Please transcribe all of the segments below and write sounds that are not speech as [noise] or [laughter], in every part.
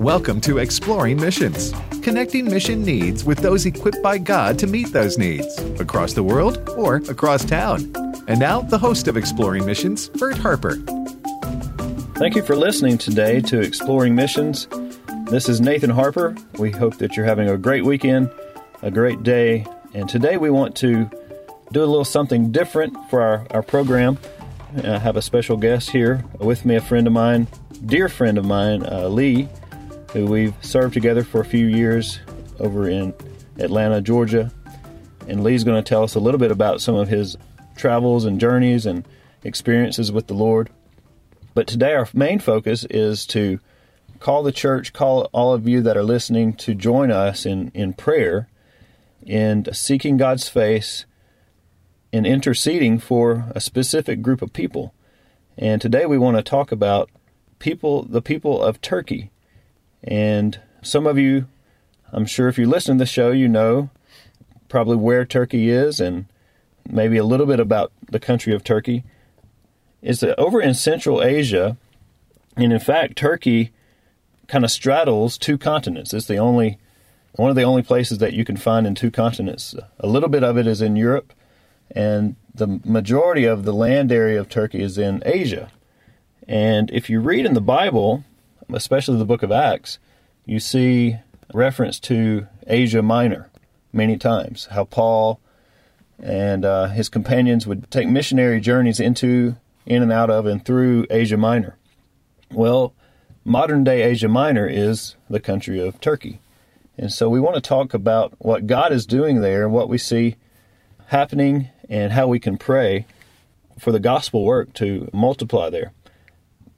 Welcome to Exploring Missions, connecting mission needs with those equipped by God to meet those needs across the world or across town. And now, the host of Exploring Missions, Bert Harper. Thank you for listening today to Exploring Missions. This is Nathan Harper. We hope that you're having a great weekend, a great day, and today we want to do a little something different for our, our program. I have a special guest here with me, a friend of mine, dear friend of mine, uh, Lee who we've served together for a few years over in Atlanta, Georgia. And Lee's going to tell us a little bit about some of his travels and journeys and experiences with the Lord. But today, our main focus is to call the church, call all of you that are listening to join us in, in prayer and seeking God's face and interceding for a specific group of people. And today we want to talk about people, the people of Turkey. And some of you, I'm sure if you listen to the show, you know probably where Turkey is and maybe a little bit about the country of Turkey. It's over in Central Asia, and in fact, Turkey kind of straddles two continents. It's the only one of the only places that you can find in two continents. A little bit of it is in Europe, and the majority of the land area of Turkey is in Asia. And if you read in the Bible, especially the book of Acts, you see reference to Asia Minor many times. How Paul and uh, his companions would take missionary journeys into, in and out of, and through Asia Minor. Well, modern day Asia Minor is the country of Turkey. And so we want to talk about what God is doing there and what we see happening and how we can pray for the gospel work to multiply there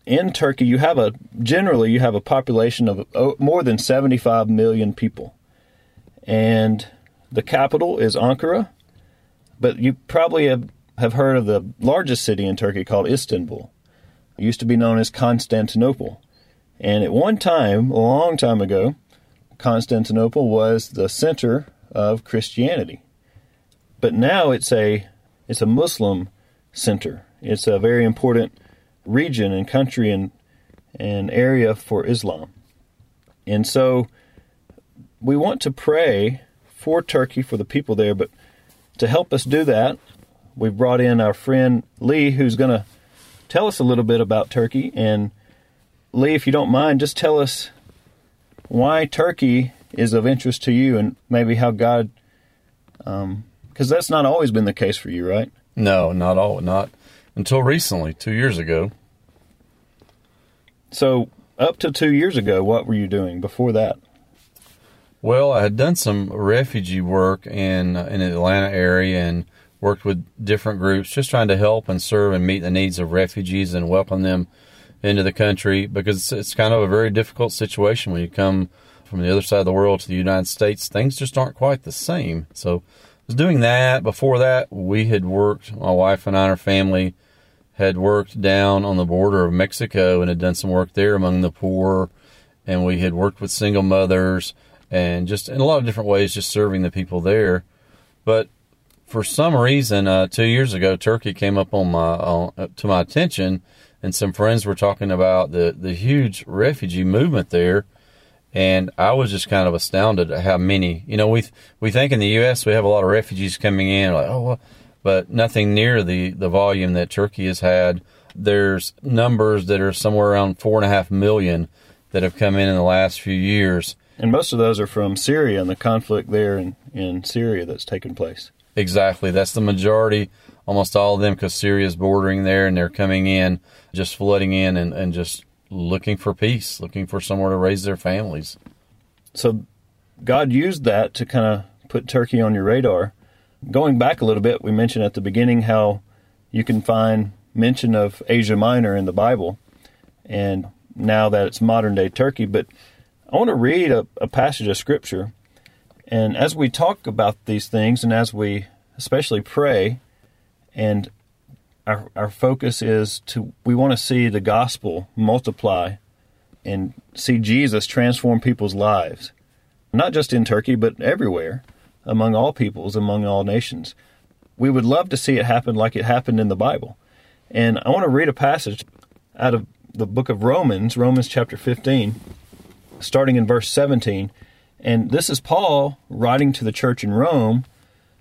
in Turkey, you have a generally you have a population of oh, more than 75 million people, and the capital is Ankara. But you probably have, have heard of the largest city in Turkey called Istanbul. It used to be known as Constantinople, and at one time, a long time ago, Constantinople was the center of Christianity. But now it's a it's a Muslim center. It's a very important region and country and, and area for Islam. And so we want to pray for Turkey, for the people there, but to help us do that, we've brought in our friend Lee, who's going to tell us a little bit about Turkey. And Lee, if you don't mind, just tell us why Turkey is of interest to you and maybe how God, because um, that's not always been the case for you, right? No, not all, not until recently, two years ago. So, up to two years ago, what were you doing before that? Well, I had done some refugee work in uh, in the Atlanta area and worked with different groups, just trying to help and serve and meet the needs of refugees and welcome them into the country because it's kind of a very difficult situation when you come from the other side of the world to the United States. Things just aren't quite the same. So, I was doing that. Before that, we had worked. My wife and I, and our family had worked down on the border of Mexico and had done some work there among the poor. And we had worked with single mothers and just in a lot of different ways, just serving the people there. But for some reason, uh, two years ago, Turkey came up on my on, uh, to my attention, and some friends were talking about the the huge refugee movement there, and I was just kind of astounded at how many. You know, we we think in the U.S. we have a lot of refugees coming in, like oh, well, but nothing near the, the volume that Turkey has had. There's numbers that are somewhere around four and a half million that have come in in the last few years. And most of those are from Syria and the conflict there in, in Syria that's taken place. Exactly. That's the majority, almost all of them, because Syria is bordering there and they're coming in, just flooding in and, and just looking for peace, looking for somewhere to raise their families. So God used that to kind of put Turkey on your radar going back a little bit, we mentioned at the beginning how you can find mention of Asia Minor in the Bible, and now that it's modern day Turkey. But I want to read a, a passage of Scripture. And as we talk about these things, and as we especially pray, and our our focus is to we want to see the gospel multiply and see Jesus transform people's lives, not just in Turkey but everywhere, among all peoples, among all nations. We would love to see it happen like it happened in the Bible. And I want to read a passage out of the book of Romans, Romans chapter 15, starting in verse 17. And this is Paul writing to the church in Rome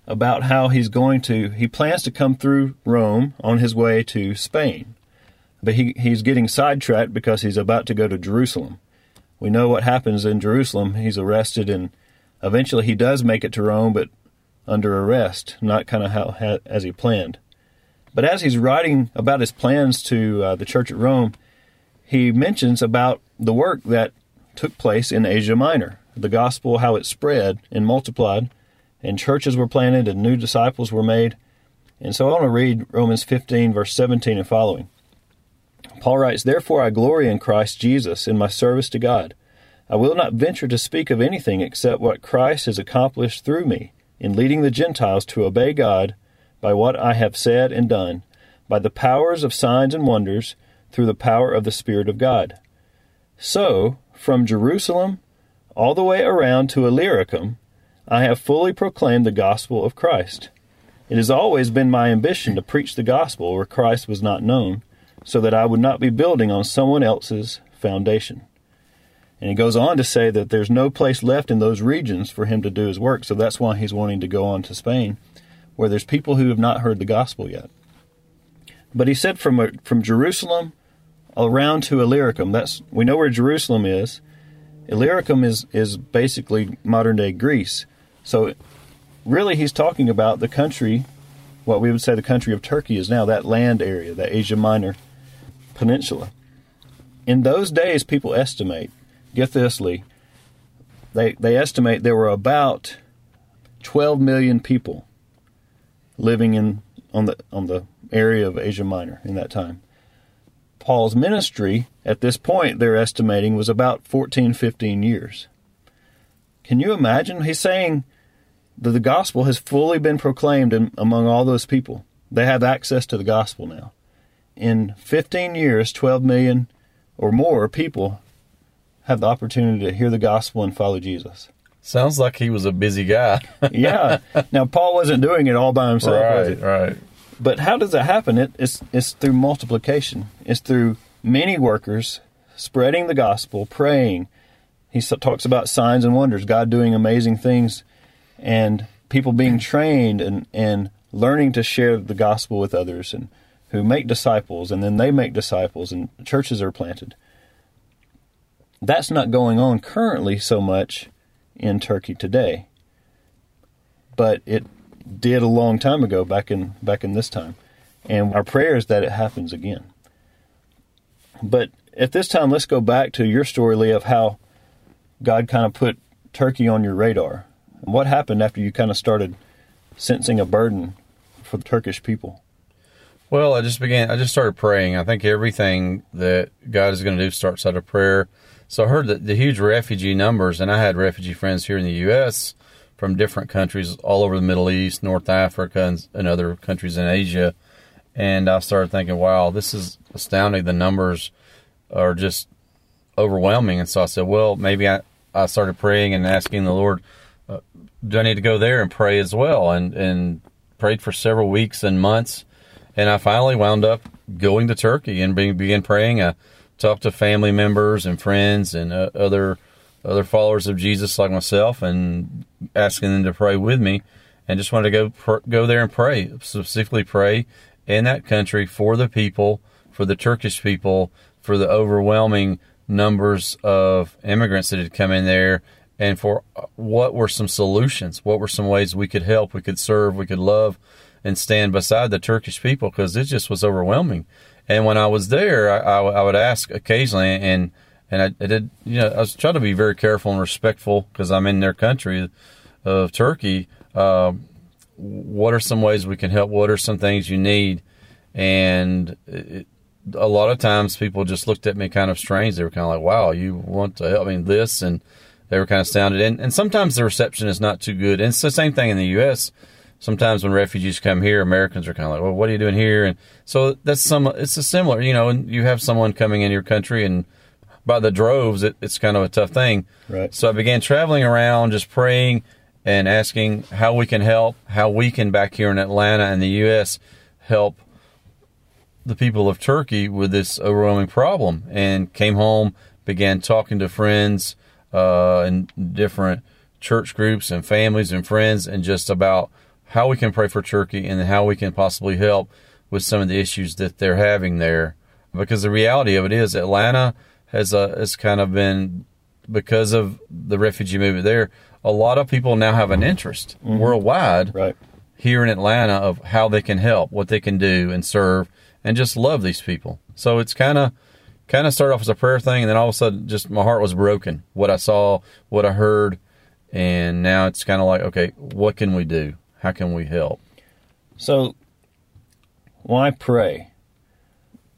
about how he's going to, he plans to come through Rome on his way to Spain. But he, he's getting sidetracked because he's about to go to Jerusalem. We know what happens in Jerusalem. He's arrested and eventually he does make it to Rome, but under arrest, not kind of how as he planned. But as he's writing about his plans to uh, the church at Rome, he mentions about the work that took place in Asia Minor, the gospel, how it spread and multiplied, and churches were planted and new disciples were made. And so I want to read Romans 15, verse 17 and following. Paul writes, Therefore I glory in Christ Jesus in my service to God. I will not venture to speak of anything except what Christ has accomplished through me in leading the Gentiles to obey God by what I have said and done, by the powers of signs and wonders, through the power of the Spirit of God. So, from Jerusalem all the way around to Illyricum, I have fully proclaimed the gospel of Christ. It has always been my ambition to preach the gospel where Christ was not known, so that I would not be building on someone else's foundation. And he goes on to say that there's no place left in those regions for him to do his work, so that's why he's wanting to go on to Spain, where there's people who have not heard the gospel yet. But he said from from Jerusalem around to Illyricum. That's we know where Jerusalem is. Illyricum is is basically modern day Greece. So really he's talking about the country what we would say the country of Turkey is now, that land area, that Asia Minor peninsula. In those days people estimate get this, Lee. They they estimate there were about 12 million people living in on the on the area of Asia Minor in that time. Paul's ministry at this point they're estimating was about 14 15 years. Can you imagine? He's saying that the gospel has fully been proclaimed in, among all those people. They have access to the gospel now. In 15 years, 12 million or more people have the opportunity to hear the gospel and follow Jesus. Sounds like he was a busy guy. [laughs] yeah. Now Paul wasn't doing it all by himself. Right. Right. But how does that happen? It, it's it's through multiplication. It's through many workers spreading the gospel, praying. He talks about signs and wonders, God doing amazing things, and people being trained and and learning to share the gospel with others, and who make disciples, and then they make disciples, and churches are planted. That's not going on currently so much in Turkey today, but it did a long time ago, back in back in this time, and our prayer is that it happens again. But at this time, let's go back to your story, Lee, of how God kind of put Turkey on your radar. And what happened after you kind of started sensing a burden for the Turkish people? Well, I just began. I just started praying. I think everything that God is going to do starts out of prayer. So I heard that the huge refugee numbers, and I had refugee friends here in the U.S. from different countries all over the Middle East, North Africa, and, and other countries in Asia. And I started thinking, wow, this is astounding. The numbers are just overwhelming. And so I said, well, maybe I, I started praying and asking the Lord, uh, do I need to go there and pray as well? And, and prayed for several weeks and months. And I finally wound up going to Turkey and being, began praying. Talk to family members and friends and uh, other other followers of Jesus like myself and asking them to pray with me. And just wanted to go pr- go there and pray specifically pray in that country for the people for the Turkish people for the overwhelming numbers of immigrants that had come in there and for uh, what were some solutions? What were some ways we could help we could serve we could love and stand beside the Turkish people? Because it just was overwhelming and when I was there, I, I, I would ask occasionally, and and I, I, did, you know, I was trying to be very careful and respectful because I'm in their country of Turkey. Uh, what are some ways we can help? What are some things you need? And it, a lot of times people just looked at me kind of strange. They were kind of like, wow, you want to help me this? And they were kind of sounded. And, and sometimes the reception is not too good. And it's the same thing in the U.S. sometimes when refugees come here, Americans are kind of like, well, what are you doing here? And so that's some, it's a similar, you know, and you have someone coming in your country and by the droves, it, it's kind of a tough thing. Right. So I began traveling around, just praying and asking how we can help, how we can back here in Atlanta and the U.S. help the people of Turkey with this overwhelming problem. And came home, began talking to friends uh, and different church groups and families and friends, and just about how we can pray for Turkey and how we can possibly help with some of the issues that they're having there. Because the reality of it is, Atlanta has uh, has kind of been because of the refugee movement there. A lot of people now have an interest worldwide Right. here in Atlanta of how they can help, what they can do, and serve, and just love these people. So it's kind of kind of started off as a prayer thing, and then all of a sudden, just my heart was broken. What I saw, what I heard, and now it's kind of like, okay, what can we do? How can we help? So, why pray?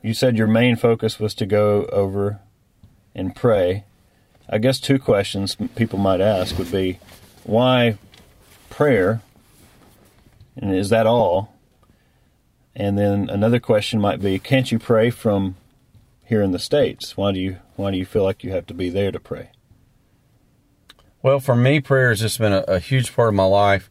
You said your main focus was to go over and pray. I guess two questions people might ask would be why prayer? And is that all? And then another question might be can't you pray from here in the states? Why do you why do you feel like you have to be there to pray? Well, for me, prayer has just been a, a huge part of my life.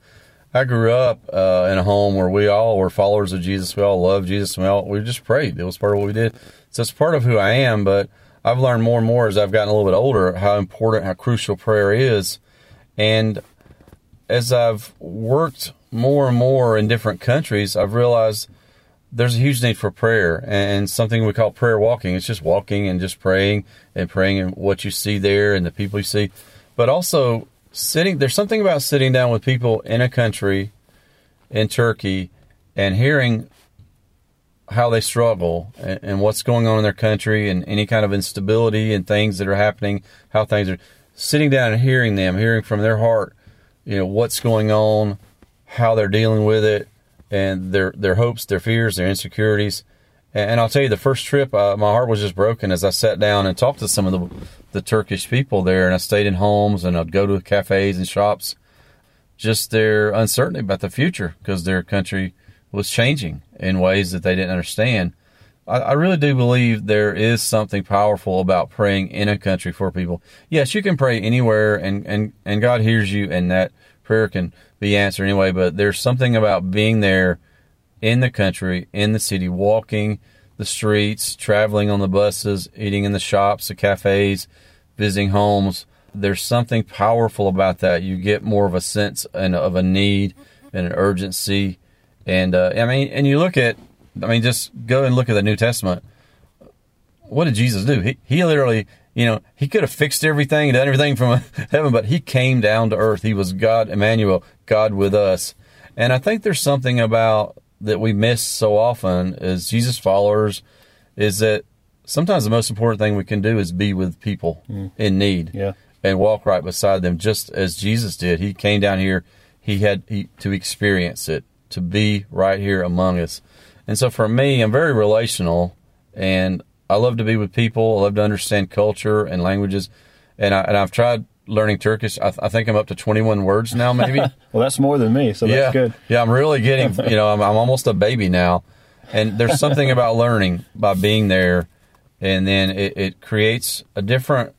I grew up uh, in a home where we all were followers of Jesus. We all loved Jesus. We all we just prayed. It was part of what we did. So it's part of who I am. But I've learned more and more as I've gotten a little bit older how important, how crucial prayer is. And as I've worked more and more in different countries, I've realized there's a huge need for prayer and something we call prayer walking. It's just walking and just praying and praying and what you see there and the people you see. But also sitting, there's something about sitting down with people in a country, in Turkey, and hearing how they struggle and, and what's going on in their country and any kind of instability and things that are happening, how things are sitting down and hearing them, hearing from their heart, you know, what's going on, how they're dealing with it, and their their hopes, their fears, their insecurities. And, I'll tell you, the first trip, uh, my heart was just broken as I sat down and talked to some of the the Turkish people there, and I stayed in homes and I'd go to cafes and shops. Just their uncertainty about the future because their country was changing in ways that they didn't understand. I, I really do believe there is something powerful about praying in a country for people. Yes, you can pray anywhere, and and and God hears you, and that prayer can be answered anyway. But there's something about being there in the country, in the city, walking the streets, traveling on the buses, eating in the shops, the cafes, visiting homes. There's something powerful about that. You get more of a sense and of a need and an urgency. And uh, I mean, and you look at, I mean, just go and look at the New Testament. What did Jesus do? He he literally, you know, he could have fixed everything, done everything from [laughs] heaven, but he came down to earth. He was God, Emmanuel, God with us. And I think there's something about that we miss so often as Jesus followers is that sometimes the most important thing we can do is be with people mm. in need Yeah. and walk right beside them just as Jesus did. He came down here, he had he, to experience it, to be right here among us. And so for me, I'm very relational and I love to be with people. I love to understand culture and languages. And, I, and I've tried learning Turkish. I, I think I'm up to 21 words now, maybe. [laughs] Well, that's more than me, so that's yeah, good. yeah, I'm really getting. You know, I'm, I'm almost a baby now, and there's something about learning by being there, and then it, it creates a different,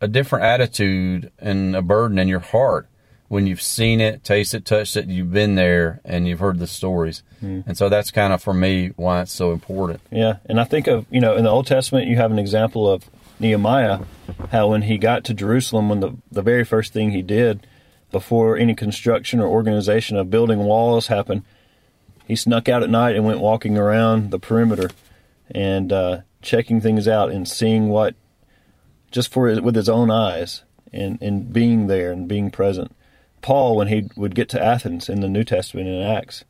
a different attitude and a burden in your heart when you've seen it, tasted, touched it, you've been there, and you've heard the stories. Hmm. And so that's kind of for me why it's so important. Yeah, and I think of you know in the Old Testament you have an example of Nehemiah, how when he got to Jerusalem, when the the very first thing he did before any construction or organization of building walls happened, he snuck out at night and went walking around the perimeter and uh, checking things out and seeing what just for with his own eyes and and being there and being present. Paul, when he would get to Athens in the New Testament in Acts,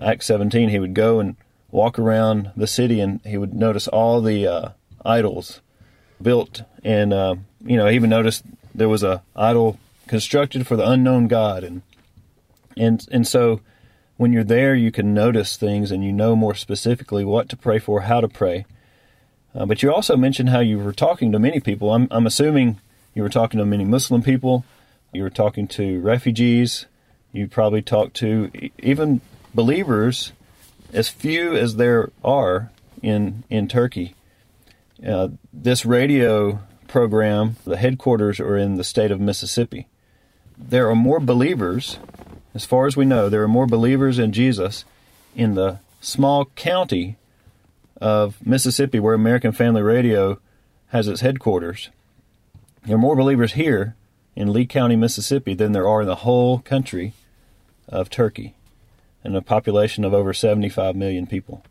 Acts 17, he would go and walk around the city and he would notice all the uh, idols built. And, uh, you know, he even noticed there was a idol constructed for the unknown God. And, and, and so when you're there, you can notice things and you know more specifically what to pray for, how to pray. Uh, but you also mentioned how you were talking to many people. I'm, I'm assuming you were talking to many Muslim people, you were talking to refugees, You probably talked to even believers, as few as there are in in Turkey. Uh, this radio program, the headquarters are in the state of Mississippi. There are more believers, as far as we know, there are more believers in Jesus in the small county of Mississippi where American Family Radio has its headquarters. There are more believers here in Lee County, Mississippi than there are in the whole country of Turkey and a population of over 75 million people.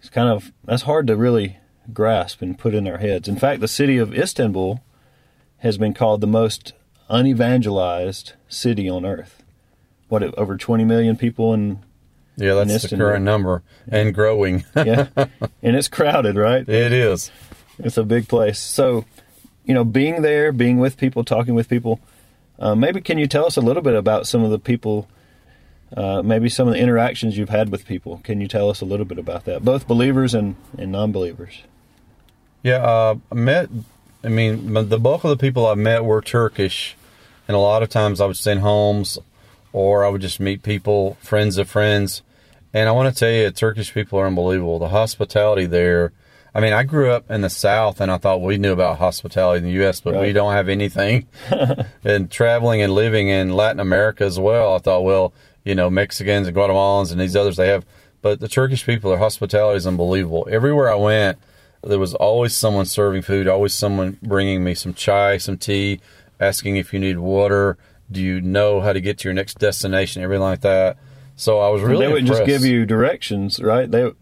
It's kind of that's hard to really grasp and put in our heads. In fact, the city of Istanbul has been called the most unevangelized city on earth. What over 20 million people in Yeah, that's the Istanbul. current number and growing. yeah, [laughs] and it's crowded, right? it is. It's a big place. So, you know, being there, being with people, talking with people. Uh, maybe can you tell us a little bit about some of the people, uh, maybe some of the interactions you've had with people? Can you tell us a little bit about that, both believers and, and non-believers? Yeah, uh, I met. I mean, the bulk of the people I met were Turkish, and a lot of times I would stay in homes, or I would just meet people, friends of friends. And I want to tell you, Turkish people are unbelievable. The hospitality there. I mean, I grew up in the South, and I thought we knew about hospitality in the U.S., but we don't have anything. [laughs] and traveling and living in Latin America as well, I thought, well, you know, Mexicans and Guatemalans and these others they have, but the Turkish people, their hospitality is unbelievable. Everywhere I went, there was always someone serving food, always someone bringing me some chai, some tea, asking if you need water. Do you know how to get to your next destination? Everything like that. So I was really they would just give you directions, right? They,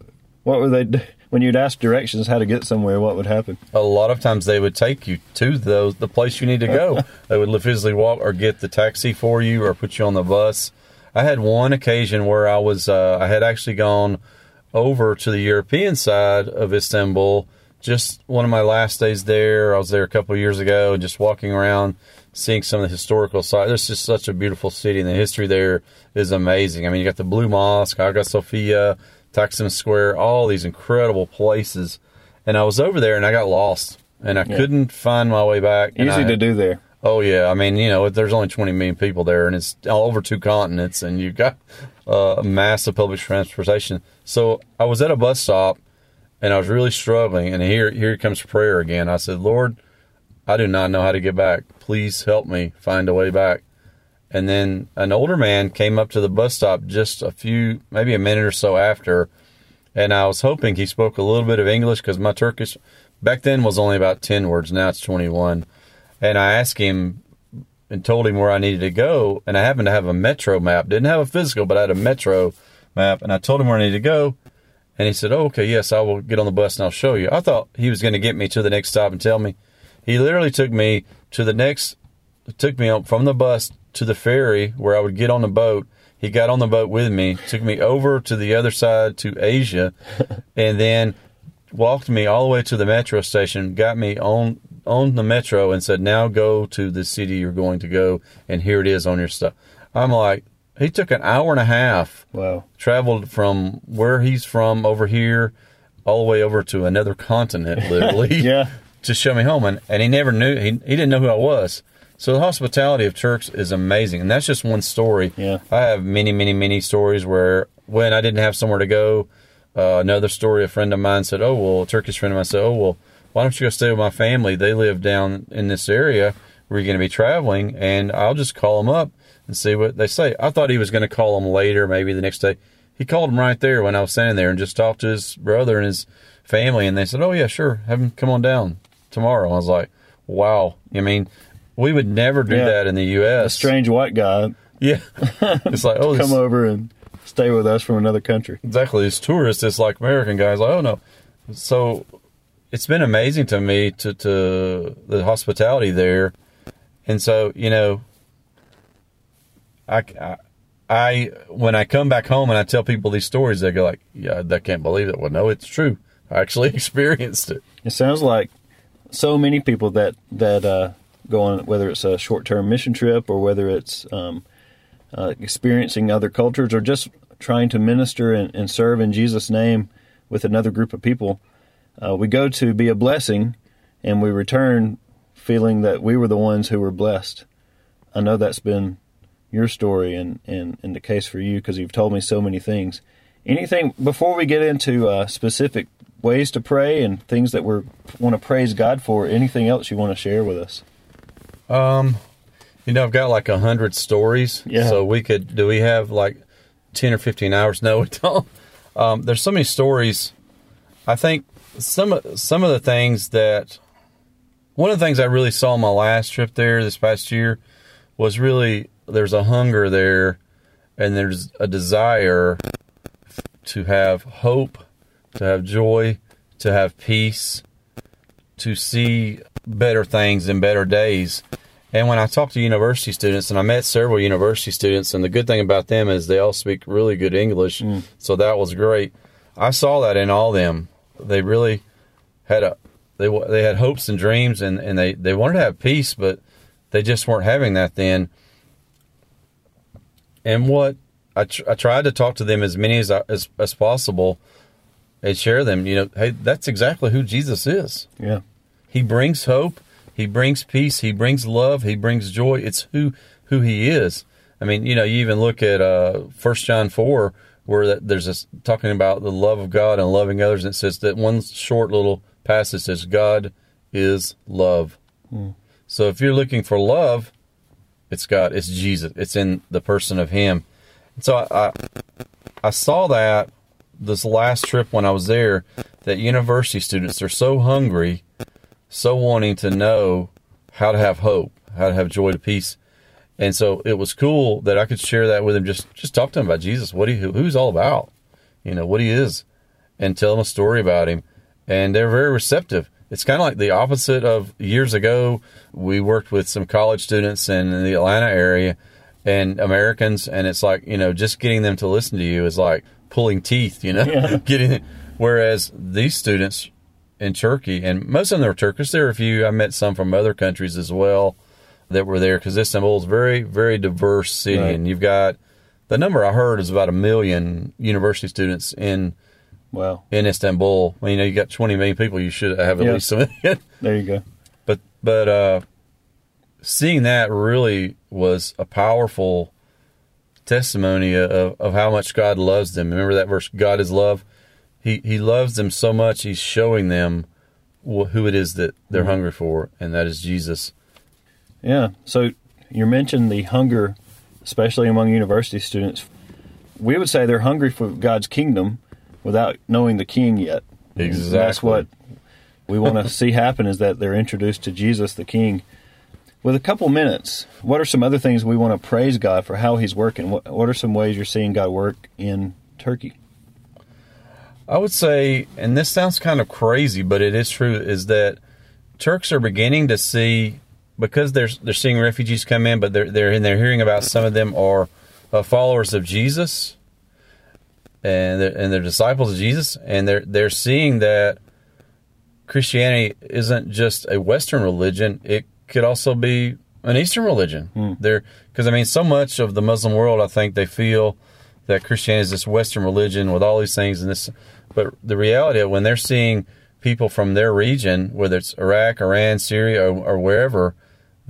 what would they? do? When you'd ask directions how to get somewhere, what would happen? a lot of times they would take you to those the place you need to go. [laughs] they would physically walk or get the taxi for you or put you on the bus. I had one occasion where I was uh, I had actually gone over to the European side of Istanbul. Just one of my last days there. I was there a couple of years ago, just walking around, seeing some of the historical sites. It's just such a beautiful city, and the history there is amazing. I mean, you got the Blue Mosque, Hagia Sophia, Taksim Square, all these incredible places. And I was over there, and I got lost, and I Yeah. couldn't find my way back. Easy I- to do there. Oh yeah, I mean, you know, there's only 20 million people there, and it's all over two continents, and you've got uh, a massive public transportation. So I was at a bus stop, and I was really struggling. And here, here comes prayer again. I said, Lord, I do not know how to get back. Please help me find a way back. And then an older man came up to the bus stop just a few, maybe a minute or so after, and I was hoping he spoke a little bit of English because my Turkish back then was only about 10 words. Now it's 21. And I asked him and told him where I needed to go. And I happened to have a metro map. Didn't have a physical, but I had a metro map. And I told him where I needed to go. And he said, oh, okay, yes, I will get on the bus and I'll show you. I thought he was going to get me to the next stop and tell me. He literally took me to the next, took me up from the bus to the ferry where I would get on the boat. He got on the boat with me, took me over to the other side to Asia, [laughs] and then walked me all the way to the metro station, got me on on the metro, and said, "Now go to the city you're going to go, and here it is on your stuff." I'm like, he took an hour and a half, Wow. traveled from where he's from over here, all the way over to another continent, [laughs] literally, Yeah. to show me home, and, and he never knew he he didn't know who I was. So the hospitality of Turks is amazing, and that's just one story. Yeah. I have many, many, many stories where when I didn't have somewhere to go, uh, another story, a friend of mine said, "Oh well," a Turkish friend of mine said, "Oh well, why don't you go stay with my family? They live down in this area where you're going to be traveling, and I'll just call them up and see what they say." I thought he was going to call them later, maybe the next day. He called them right there when I was standing there and just talked to his brother and his family, and they said, "Oh yeah, sure, have him come on down tomorrow." I was like, "Wow!" I mean, we would never do Yeah. that in the U.S. A strange white guy yeah. [laughs] it's like, oh, this, come over and stay with us from another country. exactly. These tourists, it's like American guys. Like, oh no. So it's been amazing to me to to the hospitality there, and so you know, I. I I when I come back home and I tell people these stories, they go like, "Yeah, I can't believe it." Well, no, it's true. I actually [laughs] experienced it. It sounds like so many people that that uh, go on, whether it's a short-term mission trip or whether it's um, uh, experiencing other cultures or just trying to minister and, and serve in Jesus' name with another group of people. Uh, we go to be a blessing, and we return feeling that we were the ones who were blessed. I know that's been your story and, and, and the case for you because you've told me so many things. Anything before we get into uh, specific ways to pray and things that we want to praise God for? Anything else you want to share with us? Um, you know, I've got like a hundred stories. Yeah. So we could. Do we have like ten or fifteen hours? [laughs] No, we don't. Um, there's so many stories. I think some of some of the things that one of the things I really saw on my last trip there this past year was really there's a hunger there, and there's a desire to have hope, to have joy, to have peace, to see better things and better days. And when I talk to university students, and I met several university students, and the good thing about them is they all speak really good English, mm. so that was great. I saw that in all them. They really had a they they had hopes and dreams, and and they they wanted to have peace, but they just weren't having that then. And what I tr- I tried to talk to them as many as I, as as possible, and share them. You know, hey, that's exactly who Jesus is. Yeah. He brings hope. He brings peace. He brings love. He brings joy. It's who who he is. I mean, you know, you even look at uh, First John four, where that there's this talking about the love of God and loving others, and it says that one short little passage says God is love. Hmm. So if you're looking for love, it's God. It's Jesus. It's in the person of Him. And so I, I I saw that this last trip when I was there that university students are so hungry, so wanting to know how to have hope, how to have joy to peace. And so it was cool that I could share that with them. Just just talk to them about Jesus, what he who he's all about, you know, what he is, and tell them a story about him. And they're very receptive. It's kind of like the opposite of years ago. We worked with some college students in the Atlanta area and Americans, and it's like you know, just getting them to listen to you is like pulling teeth, you know, [laughs] getting. Whereas these students in Turkey, and most of them are Turkish. There are a few. I met some from other countries as well that were there because Istanbul is very, very diverse city, Right. and you've got the number I heard is about a million university students in Wow. in Istanbul. Well, you know, you got 20 million people. You should have at Yeah. least a million. [laughs] There you go. but but uh, seeing that really was a powerful testimony of, of how much God loves them. Remember that verse, God is love. He he loves them so much. He's showing them wh- who it is that they're hungry for, and that is Jesus. Yeah. So you mentioned the hunger, especially among university students. We would say they're hungry for God's kingdom without knowing the king yet. Exactly. That's what we want to [laughs] see happen is that they're introduced to Jesus the king. With a couple minutes, what are some other things we want to praise God for how he's working? What, what are some ways you're seeing God work in Turkey? I would say, and this sounds kind of crazy, but it is true, is that Turks are beginning to see because they're they're seeing refugees come in, but they're they're and they're hearing about some of them are uh, followers of Jesus, and they're, and they're disciples of Jesus, and they're they're seeing that Christianity isn't just a Western religion; it could also be an Eastern religion. They're because I mean, so much of the Muslim world, I think they feel that Christianity is this Western religion with all these things and this, but the reality of when they're seeing people from their region, whether it's Iraq, Iran, Syria, or, or wherever,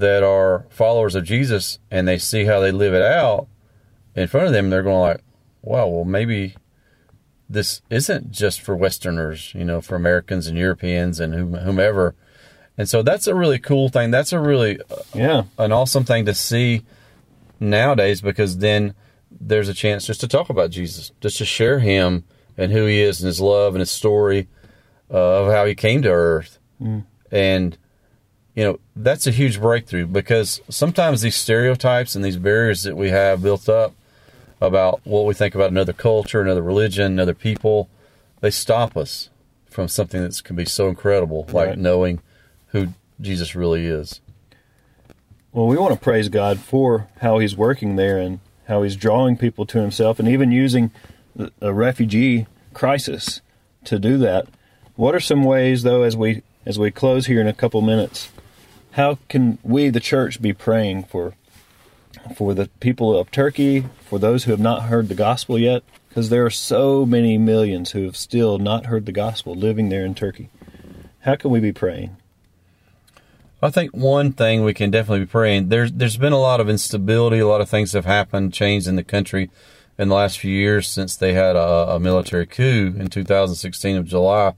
that are followers of Jesus, and they see how they live it out in front of them, they're going like, "Wow, well maybe." This isn't just for Westerners, you know, for Americans and Europeans and whomever. And so that's a really cool thing. That's a really Yeah. an awesome thing to see nowadays because then there's a chance just to talk about Jesus, just to share him and who he is and his love and his story uh, of how he came to earth. And, you know, that's a huge breakthrough because sometimes these stereotypes and these barriers that we have built up about what we think about another culture, another religion, another people, they stop us from something that can be so incredible, like Right. knowing who Jesus really is. Well, we want to praise God for how He's working there and how He's drawing people to Himself, and even using the- a refugee crisis to do that. What are some ways, though, as we as we close here in a couple minutes, how can we, the church, be praying for for the people of Turkey, for those who have not heard the gospel yet? Because there are so many millions who have still not heard the gospel living there in Turkey. How can we be praying? I think one thing we can definitely be praying. There's there's been a lot of instability. A lot of things have happened, changed in the country in the last few years since they had a, a military coup in 2016 of July.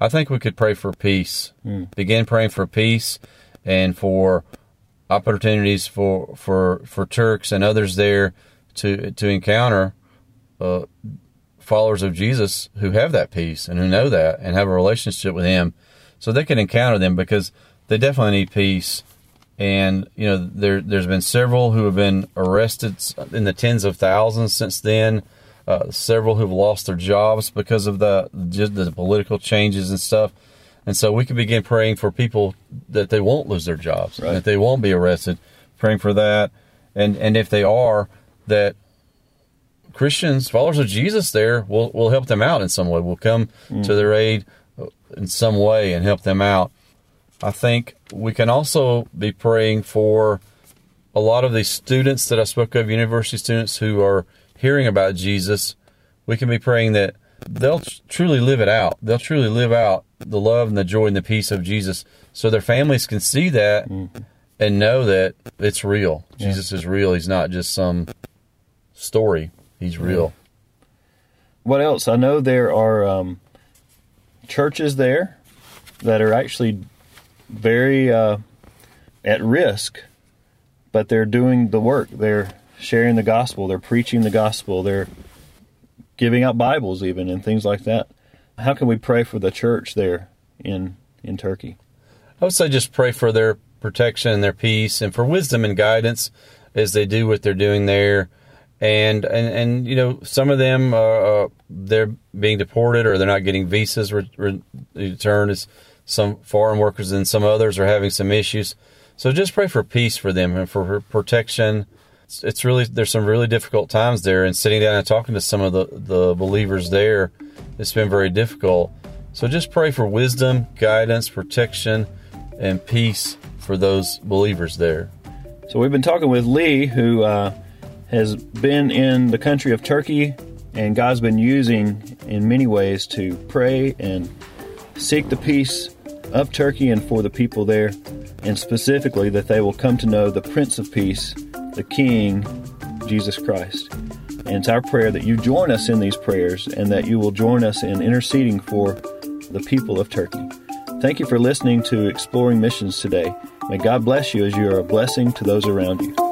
I think we could pray for peace. Mm. Begin praying for peace and for opportunities for for for Turks and others there to to encounter uh, followers of Jesus who have that peace and who know that and have a relationship with Him, so they can encounter them because they definitely need peace. And you know, there there's been several who have been arrested in the tens of thousands since then. Uh, several who've lost their jobs because of the just the political changes and stuff. And so we can begin praying for people that they won't lose their jobs, Right. that they won't be arrested. Praying for that, and and if they are, that Christians, followers of Jesus, there will will help them out in some way. Will come mm. to their aid in some way and help them out. I think we can also be praying for a lot of these students that I spoke of, university students who are hearing about Jesus. We can be praying that they'll truly live it out. They'll truly live out the love and the joy and the peace of Jesus so their families can see that and know that it's real. Jesus is real. He's not just some story. He's real. What else? I know there are um, churches there that are actually very uh, at risk, but they're doing the work. They're sharing the gospel. They're preaching the gospel. They're giving out Bibles, even and things like that. How can we pray for the church there in in Turkey? I would say just pray for their protection and their peace and for wisdom and guidance as they do what they're doing there. And and, and you know some of them uh, uh, they're being deported or they're not getting visas re- re- returned as some foreign workers and some others are having some issues. So just pray for peace for them and for protection. It's, it's really there's some really difficult times there and sitting down and talking to some of the the believers there, it's been very difficult. So just pray for wisdom, guidance, protection, and peace for those believers there. So we've been talking with Lee, who uh, has been in the country of Turkey, and God's been using in many ways to pray and seek the peace of Turkey and for the people there, and specifically that they will come to know the Prince of Peace, the King, Jesus Christ. And it's our prayer that you join us in these prayers and that you will join us in interceding for the people of Turkey. Thank you for listening to Exploring Missions today. May God bless you as you are a blessing to those around you.